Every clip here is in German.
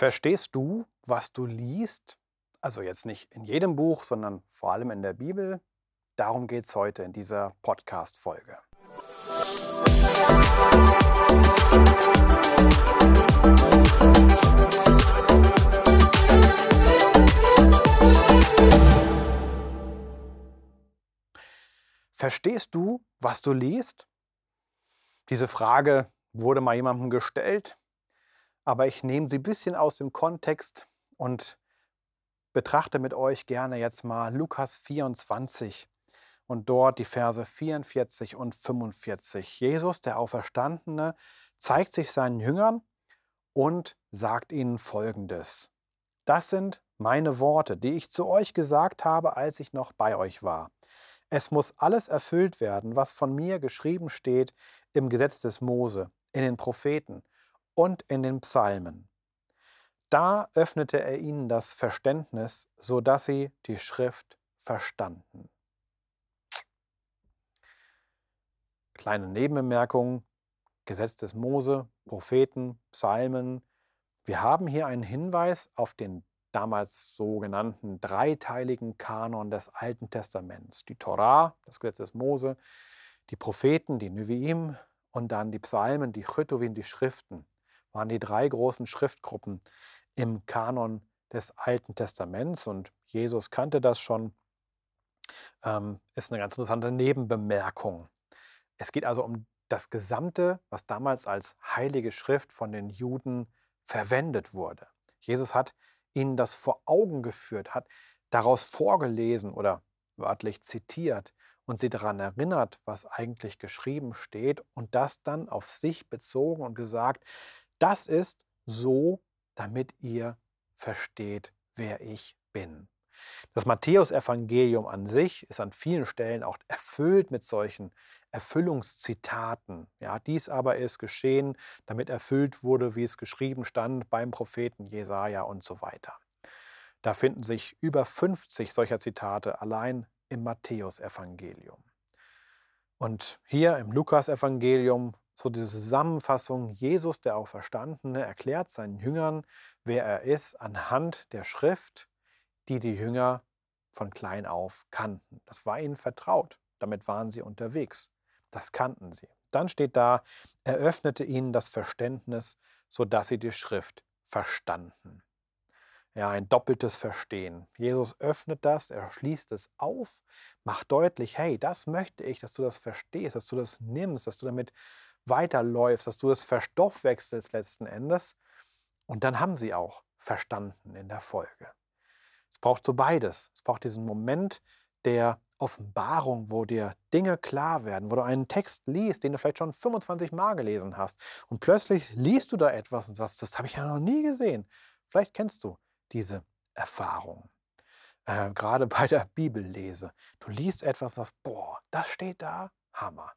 Verstehst du, was du liest? Also jetzt nicht in jedem Buch, sondern vor allem in der Bibel. Darum geht es heute in dieser Podcast-Folge. Verstehst du, was du liest? Diese Frage wurde mal jemandem gestellt aber ich nehme sie ein bisschen aus dem Kontext und betrachte mit euch gerne jetzt mal Lukas 24 und dort die Verse 44 und 45. Jesus, der Auferstandene, zeigt sich seinen Jüngern und sagt ihnen Folgendes. Das sind meine Worte, die ich zu euch gesagt habe, als ich noch bei euch war. Es muss alles erfüllt werden, was von mir geschrieben steht im Gesetz des Mose, in den Propheten und in den Psalmen. Da öffnete er ihnen das Verständnis, so dass sie die Schrift verstanden. Kleine Nebenbemerkung, Gesetz des Mose, Propheten, Psalmen. Wir haben hier einen Hinweis auf den damals sogenannten dreiteiligen Kanon des Alten Testaments. Die Torah, das Gesetz des Mose, die Propheten, die Neviim und dann die Psalmen, die Chütowin, die Schriften waren die drei großen Schriftgruppen im Kanon des Alten Testaments und Jesus kannte das schon. Ähm, ist eine ganz interessante Nebenbemerkung. Es geht also um das Gesamte, was damals als heilige Schrift von den Juden verwendet wurde. Jesus hat ihnen das vor Augen geführt, hat daraus vorgelesen oder wörtlich zitiert und sie daran erinnert, was eigentlich geschrieben steht und das dann auf sich bezogen und gesagt, das ist so, damit ihr versteht, wer ich bin. Das Matthäusevangelium an sich ist an vielen Stellen auch erfüllt mit solchen Erfüllungszitaten. Ja, dies aber ist geschehen, damit erfüllt wurde, wie es geschrieben stand beim Propheten Jesaja und so weiter. Da finden sich über 50 solcher Zitate allein im Matthäusevangelium. Und hier im Lukasevangelium so diese Zusammenfassung, Jesus, der Auferstandene, erklärt seinen Jüngern, wer er ist, anhand der Schrift, die die Jünger von klein auf kannten. Das war ihnen vertraut, damit waren sie unterwegs, das kannten sie. Dann steht da, er öffnete ihnen das Verständnis, sodass sie die Schrift verstanden. Ja, ein doppeltes Verstehen. Jesus öffnet das, er schließt es auf, macht deutlich, hey, das möchte ich, dass du das verstehst, dass du das nimmst, dass du damit weiterläufst, dass du es verstoffwechselst letzten Endes. Und dann haben sie auch verstanden in der Folge. Es braucht so beides. Es braucht diesen Moment der Offenbarung, wo dir Dinge klar werden, wo du einen Text liest, den du vielleicht schon 25 Mal gelesen hast. Und plötzlich liest du da etwas und sagst, das habe ich ja noch nie gesehen. Vielleicht kennst du diese Erfahrung. Äh, gerade bei der Bibellese. Du liest etwas sagst, boah, das steht da, Hammer.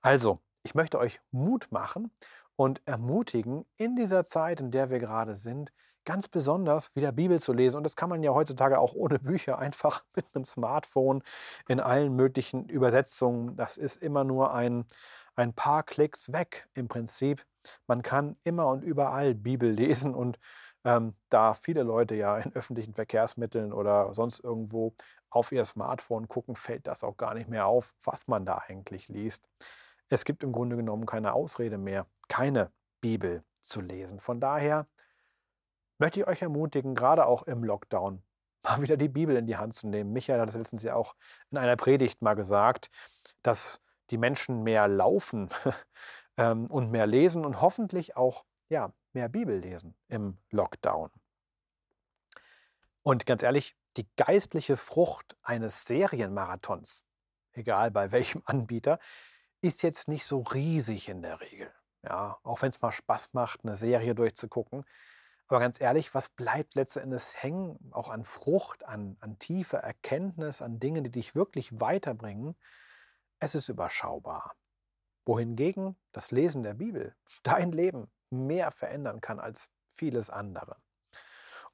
Also, ich möchte euch Mut machen und ermutigen, in dieser Zeit, in der wir gerade sind, ganz besonders wieder Bibel zu lesen. Und das kann man ja heutzutage auch ohne Bücher einfach mit einem Smartphone in allen möglichen Übersetzungen. Das ist immer nur ein, ein paar Klicks weg im Prinzip. Man kann immer und überall Bibel lesen und ähm, da viele Leute ja in öffentlichen Verkehrsmitteln oder sonst irgendwo auf ihr Smartphone gucken, fällt das auch gar nicht mehr auf, was man da eigentlich liest. Es gibt im Grunde genommen keine Ausrede mehr, keine Bibel zu lesen. Von daher möchte ich euch ermutigen, gerade auch im Lockdown, mal wieder die Bibel in die Hand zu nehmen. Michael hat das letztens ja auch in einer Predigt mal gesagt, dass die Menschen mehr laufen ähm, und mehr lesen und hoffentlich auch ja, mehr Bibel lesen im Lockdown. Und ganz ehrlich, die geistliche Frucht eines Serienmarathons, egal bei welchem Anbieter, ist jetzt nicht so riesig in der Regel. Ja, auch wenn es mal Spaß macht, eine Serie durchzugucken. Aber ganz ehrlich, was bleibt letzten Endes hängen, auch an Frucht, an, an tiefer Erkenntnis, an Dingen, die dich wirklich weiterbringen? Es ist überschaubar. Wohingegen das Lesen der Bibel dein Leben mehr verändern kann als vieles andere.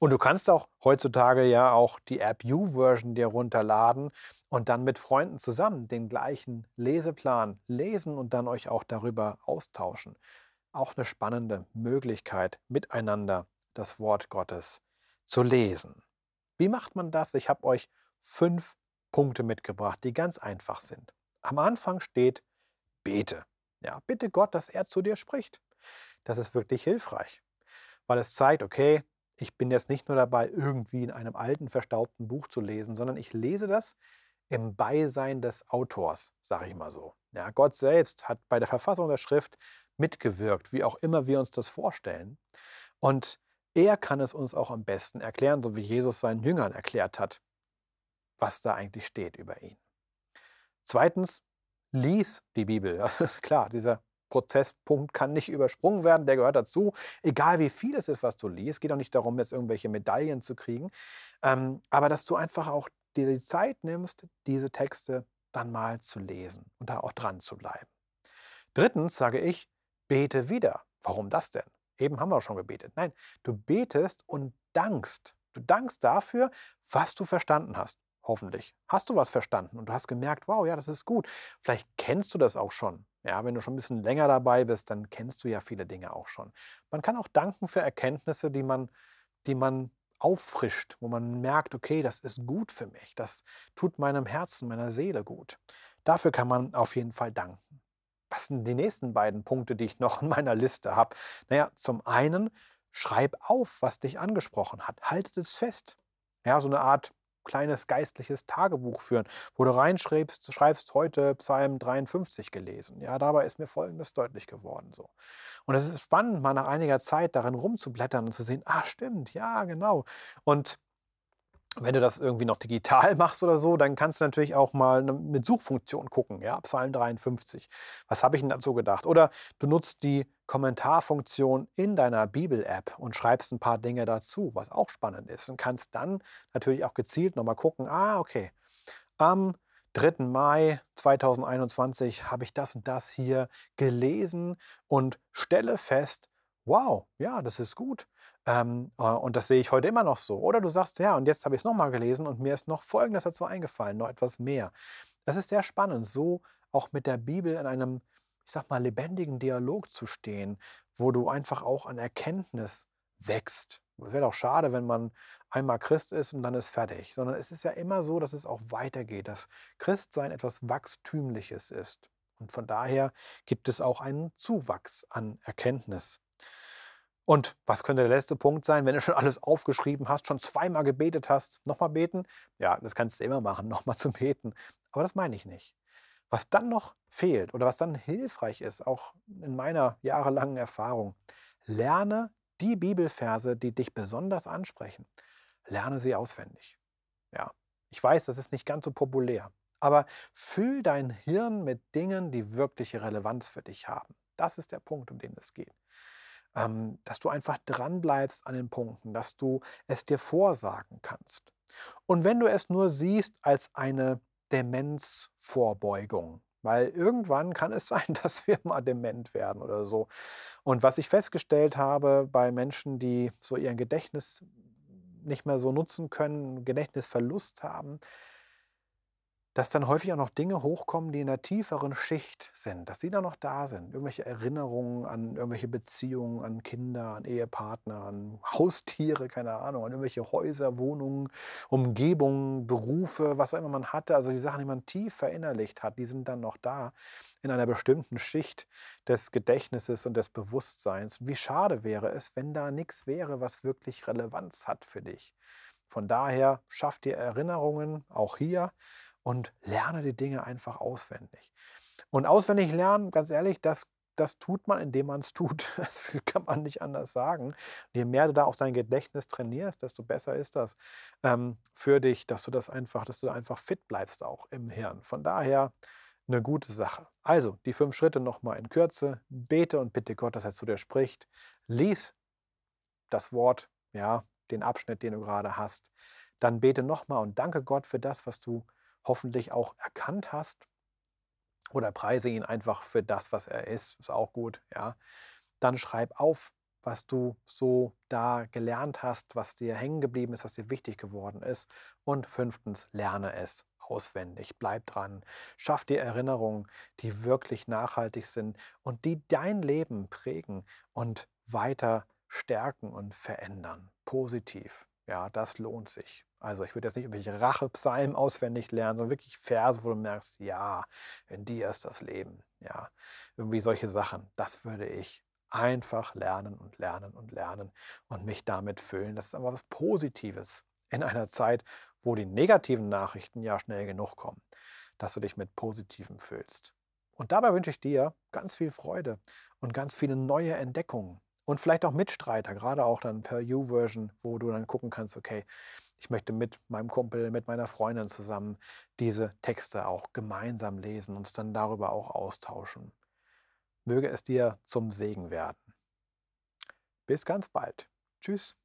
Und du kannst auch heutzutage ja auch die App U-Version dir runterladen und dann mit Freunden zusammen den gleichen Leseplan lesen und dann euch auch darüber austauschen. Auch eine spannende Möglichkeit, miteinander das Wort Gottes zu lesen. Wie macht man das? Ich habe euch fünf Punkte mitgebracht, die ganz einfach sind. Am Anfang steht, bete. Ja, bitte Gott, dass er zu dir spricht. Das ist wirklich hilfreich, weil es zeigt, okay, ich bin jetzt nicht nur dabei, irgendwie in einem alten, verstaubten Buch zu lesen, sondern ich lese das im Beisein des Autors, sage ich mal so. Ja, Gott selbst hat bei der Verfassung der Schrift mitgewirkt, wie auch immer wir uns das vorstellen. Und er kann es uns auch am besten erklären, so wie Jesus seinen Jüngern erklärt hat, was da eigentlich steht über ihn. Zweitens, lies die Bibel. Klar, dieser Prozesspunkt kann nicht übersprungen werden, der gehört dazu. Egal wie viel es ist, was du liest, geht auch nicht darum, jetzt irgendwelche Medaillen zu kriegen, ähm, aber dass du einfach auch dir die Zeit nimmst, diese Texte dann mal zu lesen und da auch dran zu bleiben. Drittens sage ich, bete wieder. Warum das denn? Eben haben wir schon gebetet. Nein, du betest und dankst. Du dankst dafür, was du verstanden hast. Hoffentlich. Hast du was verstanden und du hast gemerkt, wow, ja, das ist gut. Vielleicht kennst du das auch schon. Ja, wenn du schon ein bisschen länger dabei bist, dann kennst du ja viele Dinge auch schon. Man kann auch danken für Erkenntnisse, die man, die man auffrischt, wo man merkt, okay, das ist gut für mich, das tut meinem Herzen, meiner Seele gut. Dafür kann man auf jeden Fall danken. Was sind die nächsten beiden Punkte, die ich noch in meiner Liste habe? Naja, zum einen, schreib auf, was dich angesprochen hat. Haltet es fest. Ja, so eine Art kleines geistliches Tagebuch führen, wo du reinschreibst, schreibst heute Psalm 53 gelesen. Ja, dabei ist mir Folgendes deutlich geworden. So. Und es ist spannend, mal nach einiger Zeit darin rumzublättern und zu sehen, ah, stimmt, ja, genau. Und wenn du das irgendwie noch digital machst oder so, dann kannst du natürlich auch mal ne, mit Suchfunktion gucken, ja, Psalm 53. Was habe ich denn dazu gedacht? Oder du nutzt die Kommentarfunktion in deiner Bibel-App und schreibst ein paar Dinge dazu, was auch spannend ist. Und kannst dann natürlich auch gezielt nochmal gucken, ah, okay, am 3. Mai 2021 habe ich das und das hier gelesen und stelle fest, wow, ja, das ist gut. Ähm, äh, und das sehe ich heute immer noch so. Oder du sagst, ja, und jetzt habe ich es nochmal gelesen und mir ist noch Folgendes dazu eingefallen, noch etwas mehr. Das ist sehr spannend, so auch mit der Bibel in einem, ich sag mal, lebendigen Dialog zu stehen, wo du einfach auch an Erkenntnis wächst. Es wäre auch schade, wenn man einmal Christ ist und dann ist fertig, sondern es ist ja immer so, dass es auch weitergeht, dass Christsein etwas Wachstümliches ist. Und von daher gibt es auch einen Zuwachs an Erkenntnis. Und was könnte der letzte Punkt sein, wenn du schon alles aufgeschrieben hast, schon zweimal gebetet hast, nochmal beten? Ja, das kannst du immer machen, nochmal zu beten. Aber das meine ich nicht. Was dann noch fehlt oder was dann hilfreich ist, auch in meiner jahrelangen Erfahrung, lerne die Bibelverse, die dich besonders ansprechen. Lerne sie auswendig. Ja, ich weiß, das ist nicht ganz so populär, aber füll dein Hirn mit Dingen, die wirkliche Relevanz für dich haben. Das ist der Punkt, um den es geht ähm, dass du einfach dranbleibst an den Punkten, dass du es dir vorsagen kannst. Und wenn du es nur siehst als eine Demenzvorbeugung, weil irgendwann kann es sein, dass wir mal dement werden oder so. Und was ich festgestellt habe bei Menschen, die so ihren Gedächtnis nicht mehr so nutzen können, Gedächtnisverlust haben, dass dann häufig auch noch Dinge hochkommen, die in der tieferen Schicht sind, dass die da noch da sind. Irgendwelche Erinnerungen an irgendwelche Beziehungen, an Kinder, an Ehepartner, an Haustiere, keine Ahnung, an irgendwelche Häuser, Wohnungen, Umgebungen, Berufe, was auch immer man hatte. Also die Sachen, die man tief verinnerlicht hat, die sind dann noch da in einer bestimmten Schicht des Gedächtnisses und des Bewusstseins. Wie schade wäre es, wenn da nichts wäre, was wirklich Relevanz hat für dich. Von daher schaff dir Erinnerungen, auch hier, und lerne die Dinge einfach auswendig. Und auswendig lernen, ganz ehrlich, das, das tut man, indem man es tut. Das kann man nicht anders sagen. Und je mehr du da auch dein Gedächtnis trainierst, desto besser ist das ähm, für dich, dass du das einfach, dass du einfach fit bleibst auch im Hirn. Von daher eine gute Sache. Also die fünf Schritte nochmal in Kürze. Bete und bitte Gott, dass er zu dir spricht. Lies das Wort, ja, den Abschnitt, den du gerade hast. Dann bete nochmal und danke Gott für das, was du hoffentlich auch erkannt hast. Oder preise ihn einfach für das, was er ist. Ist auch gut, ja. Dann schreib auf, was du so da gelernt hast, was dir hängen geblieben ist, was dir wichtig geworden ist. Und fünftens, lerne es auswendig. Bleib dran. Schaff dir Erinnerungen, die wirklich nachhaltig sind und die dein Leben prägen und weiter stärken und verändern. Positiv. Ja, das lohnt sich. Also ich würde jetzt nicht irgendwelche Rachepsalmen auswendig lernen, sondern wirklich Verse, wo du merkst, ja, in dir ist das Leben. Ja, irgendwie solche Sachen. Das würde ich einfach lernen und lernen und lernen und mich damit füllen. Das ist aber was Positives in einer Zeit, wo die negativen Nachrichten ja schnell genug kommen, dass du dich mit Positivem füllst. Und dabei wünsche ich dir ganz viel Freude und ganz viele neue Entdeckungen und vielleicht auch Mitstreiter, gerade auch dann per U-Version, wo du dann gucken kannst, okay, ich möchte mit meinem Kumpel, mit meiner Freundin zusammen diese Texte auch gemeinsam lesen, uns dann darüber auch austauschen. Möge es dir zum Segen werden. Bis ganz bald. Tschüss.